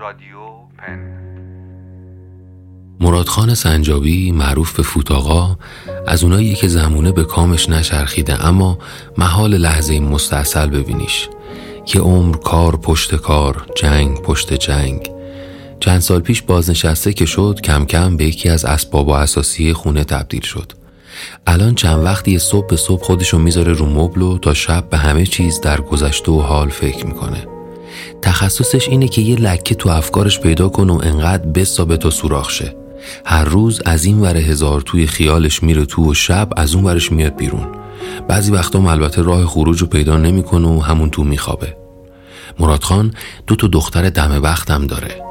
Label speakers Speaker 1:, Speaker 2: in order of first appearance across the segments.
Speaker 1: رادیو پن.
Speaker 2: مرادخان سنجابی معروف به فوتاقا از اونایی که زمونه به کامش نشرخیده اما محال لحظه مستاصل ببینیش. یه عمر کار پشت کار جنگ پشت جنگ. چند سال پیش بازنشسته که شد کم کم به یکی از اسباب و اساسی خونه تبدیل شد. الان چند وقتی صبح به صبح خودشو می‌ذاره رو مبل و تا شب به همه چیز در گذشته و حال فکر می‌کنه. تخصصش اینه که یه لکه تو افکارش پیدا کن و انقدر بسابه تا سوراخ شه. هر روز از این ور هزار توی خیالش میره تو و شب از اون ورش میاد بیرون. بعضی وقتا البته راه خروج رو پیدا نمی‌کنه و همون تو میخوابه. مراد خان دو تا دختر دم وقتم داره.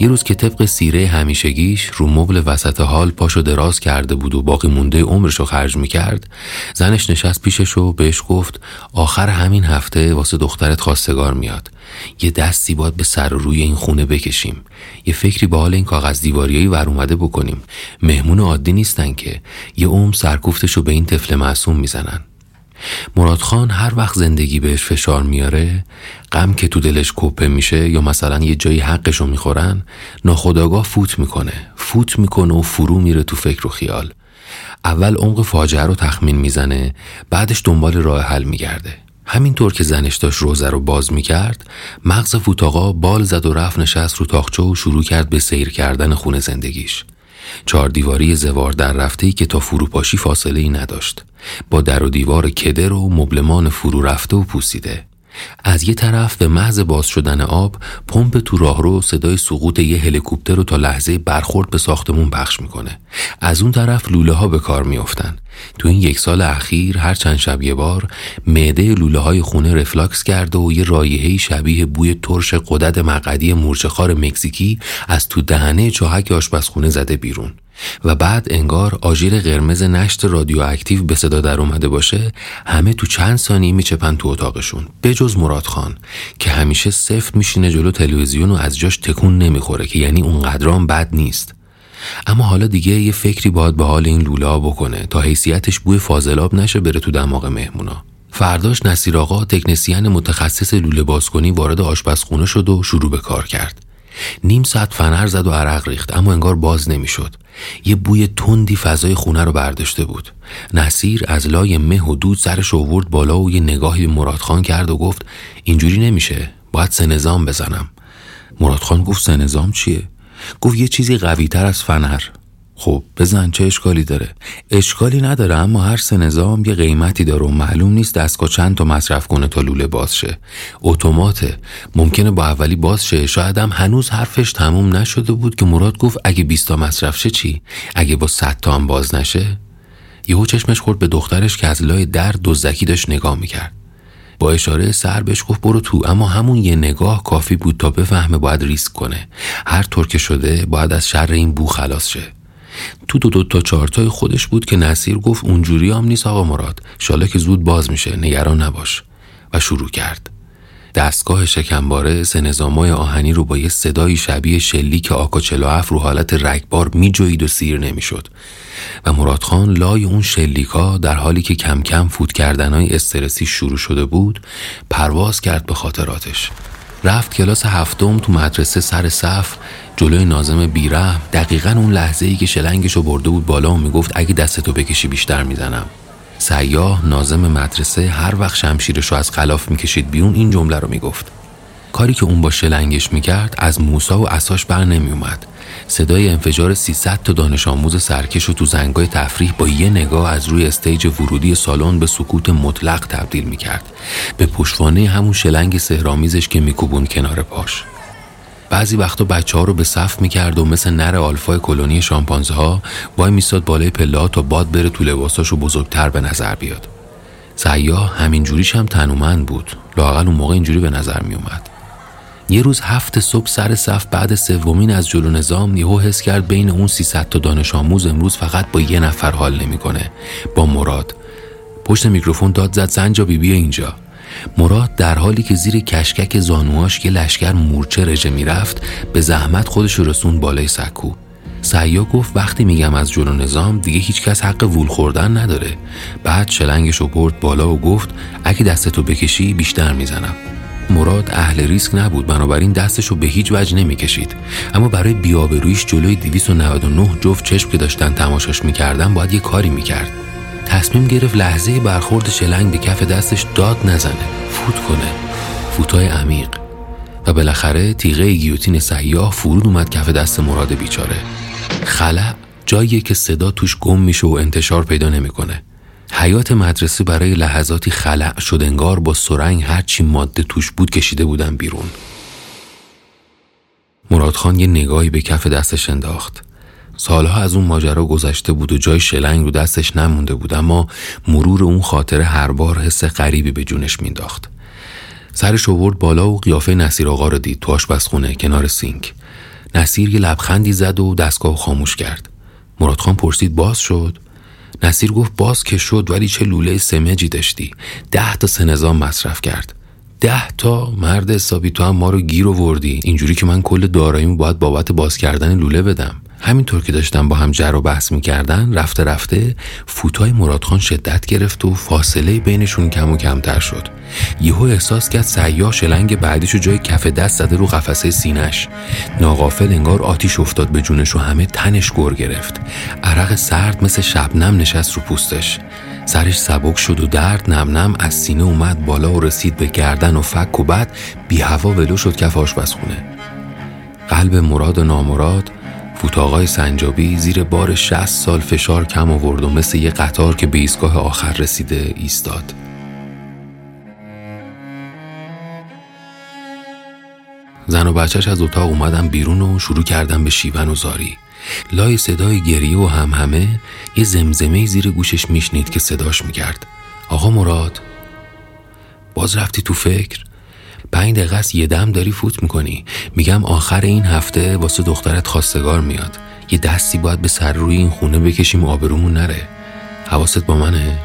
Speaker 2: یه روز که طبق سیره همیشگیش رو مبل وسط حال پاشو دراز کرده بود و باقی مونده عمرش رو خرج می‌کرد زنش نشست پیشش و بهش گفت آخر همین هفته واسه دخترت خواستگار میاد. یه دستی باید به سر و روی این خونه بکشیم. یه فکری به حال این کاغذ دیواریایی ور اومده بکنیم. مهمون عادی نیستن که. یه عمر سرکوفتش به این طفل معصوم می‌زنن. مراد خان هر وقت زندگی بهش فشار میاره غم که تو دلش کپه میشه یا مثلا یه جایی حقشو می‌خورن ناخداگاه فوت می‌کنه. فوت می‌کنه و فرو میره تو فکر و خیال. اول عمق فاجعه رو تخمین می‌زنه بعدش دنبال راه حل میگرده. همینطور که زنش داشت روزه رو باز می‌کرد مغز فوتاقا بال زد و رفت نشست رو تاخچه و شروع کرد به سیر کردن خونه زندگیش. چهار دیواری زوار در رفته ای که تا فروپاشی فاصله ای نداشت. با در و دیوار کدر و مبلمان فرو رفته و پوسیده. از یه طرف به محض باز شدن آب پمپ تو راهرو صدای سقوط یه هلیکوپتر رو تا لحظه برخورد به ساختمون پخش می‌کنه. از اون طرف لوله ها به کار میافتن. تو این یک سال اخیر هر چند شب یه بار معده لوله های خونه رفلاکس کرده و یه رایحه شبیه بوی ترش قدد مقدی مورچهخوار مکزیکی از تو دهنه چاهک آشپزخونه زده بیرون. و بعد انگار آژیر قرمز نشت رادیواکتیو به صدا در اومده باشه همه تو چند ثانیه میچپن تو اتاقشون. بجز مراد خان که همیشه سفت میشینه جلو تلویزیون و از جاش تکون نمی‌خوره که یعنی اونقدرام بد نیست. اما حالا دیگه یه فکری باید به حال این لولا بکنه تا حیثیتش بوی فاضلاب نشه بره تو دماغ مهمونا. فرداش نصیر آقا تکنسیان متخصص لوله بازکنی وارد آشپزخونه شد و شروع به کار کرد. نیم ساعت فنر زد و عرق ریخت اما انگار باز نمی‌شد. یه بوی تندی فضای خونه رو برداشته بود. نصیر از لای مه و دود سرش آورد بالا و یه نگاهی به مرادخان کرد و گفت اینجوری نمیشه باید سه نظام بزنم. مرادخان گفت سه نظام چیه؟ گفت یه چیزی قوی تر از فنر. خب بزن چه اشکالی داره؟ اشکالی نداره اما هر سه نظام یه قیمتی داره و معلوم نیست دستگاه چند تا مصرف کنه تا لوله باز شه. اتوماته. ممکنه با اولی باز شه. شاید هم هنوز حرفش تموم نشده بود که مراد گفت اگه 20 تا مصرف شه چی؟ اگه با 100 تا هم باز نشه؟ یهو چشمش خورد به دخترش که از لای در دزدکی داشت نگاه می‌کرد. با اشاره سر بهش گفت برو تو. اما همون یه نگاه کافی بود تا بفهمه باید ریسک کنه. هر طور که شده باید از شر این بو خلاص شه. تو دو دو تا چارتای خودش بود که نصیر گفت اونجوری هم نیست آقا مراد. شاله که زود باز میشه نگران نباش. و شروع کرد. دستگاه شکمباره سه نظامای آهنی رو با یه صدایی شبیه شلیک آکا 47 رو حالت رگبار میجوید و سیر نمی‌شد. و مرادخان لای اون شلیکا در حالی که کم کم فوت کردنهای استرسی شروع شده بود پرواز کرد به خاطراتش. رفت کلاس هفتم تو مدرسه سر صف جلوی نازم بیرحم دقیقا اون لحظه ای که شلنگشو برده بود بالا و می‌گفت اگه دستتو بکشی بیشتر می‌زنم. سیاه نازم مدرسه هر وقت شمشیرش رو از خلاف می‌کشید بیرون این جمله رو می‌گفت. کاری که اون با شلنگش می‌کرد از موسا و اساش بر نمیومد صدای انفجار 300 تا دانش آموز سرکش رو تو زنگای تفریح با یه نگاه از روی استیج ورودی سالن به سکوت مطلق تبدیل می‌کرد. به پشتوانه همون شلنگ سهرامیزش که میکوبون کنار پاش. بعضی وقتا بچه ها رو به صف می‌کرد و مثل نر آلفای کلونی شامپانزه ها وای میستاد بالای پله تا باد بره تو لباساش و بزرگتر به نظر بیاد. سیاه همین جوریش هم تنومند بود. لاقل اون موقع اینجوری به نظر میومد یه روز هفت صبح سر صف بعد سومین از جلو نظام یهو حس کرد بین اون 300 تا دانش آموز امروز فقط با یه نفر حال نمی‌کنه. با مراد. پشت میکروفون داد زد زنجا بیبی اینجا. مراد در حالی که زیر کشکک زانواش یه لشکر مورچه رژه می‌رفت به زحمت خودش رسون بالای سکو. سیا گفت وقتی میگم از جلو نظام دیگه هیچکس حق وول خوردن نداره. بعد شلنگش رو برد بالا و گفت اگه دستتو بکشی بیشتر می‌زنم. مراد اهل ریسک نبود بنابراین دستش رو به هیچ وجه نمی‌کشید. اما برای بیابرویش جلوی 299 جفت چشم که داشتن تماشاش می‌کردن باید یه کاری می‌کرد. تصمیم گرفت لحظه برخورد شلنگ به کف دستش داد نزنه. فوت کنه. فوتای عمیق. و بالاخره تیغه گیوتین سیاه فرود اومد کف دست مراد بیچاره. خلع جایی که صدا توش گم میشه و انتشار پیدا نمی‌کنه. حیات مدرسه برای لحظاتی خلع شد انگار با سرنگ هرچی ماده توش بود کشیده بودن بیرون. مرادخان یه نگاهی به کف دستش انداخت. سالها از اون ماجرا گذشته بود و جای شلنگ رو دستش نمونده بود اما مرور اون خاطر هر بار حس غریبی به جونش مینداخت سرش آورد بالا و قیافه نصیر آقا رو دید تو آشپزخونه کنار سینک. نصیر یه لبخندی زد و دستگاه خاموش کرد. مرادخان پرسید باز شد؟ نصیر گفت باز که شد ولی چه لوله سمجی داشتی. ده تا سنظام مصرف کرد. ده تا؟ مرد حسابی تو هم ما رو گیر وردی اینجوری که من کل داراییمو باید بابت باز کردن لوله بدم. همینطور که داشتن با هم جر و بحث می‌کردن رفته رفته فوتای مرادخان شدت گرفت و فاصله بینشون کم و کمتر شد. یهو احساس کرد سیاه شلنگ بعدیشو جای کف دست زده رو قفسه سینش ناقافل انگار آتیش افتاد به جونش و همه تنش گر گرفت. عرق سرد مثل شبنم نشست رو پوستش. سرش سبک شد و درد نم نم از سینه اومد بالا و رسید به گردن و فک و بعد بی هوا ولو شد کف آشپزخونه. قلب مراد و نامراد فوتاقای سنجابی زیر بار 60 سال فشار کم آورد و مثل یه قطار که به ایستگاه آخر رسیده ایستاد. زن و بچهش از اتاق اومدن بیرون و شروع کردن به شیون و زاری. لای صدای گریه و هم همه یه زمزمه زیر گوشش میشنید که صداش می‌کرد. آقا مراد باز رفتی تو فکر؟ پنج دقیقه یه دم داری فوت می‌کنی. میگم آخر این هفته واسه دخترت خواستگار میاد. یه دستی باید به سر روی این خونه بکشیم آبرومون نره. حواست با منه؟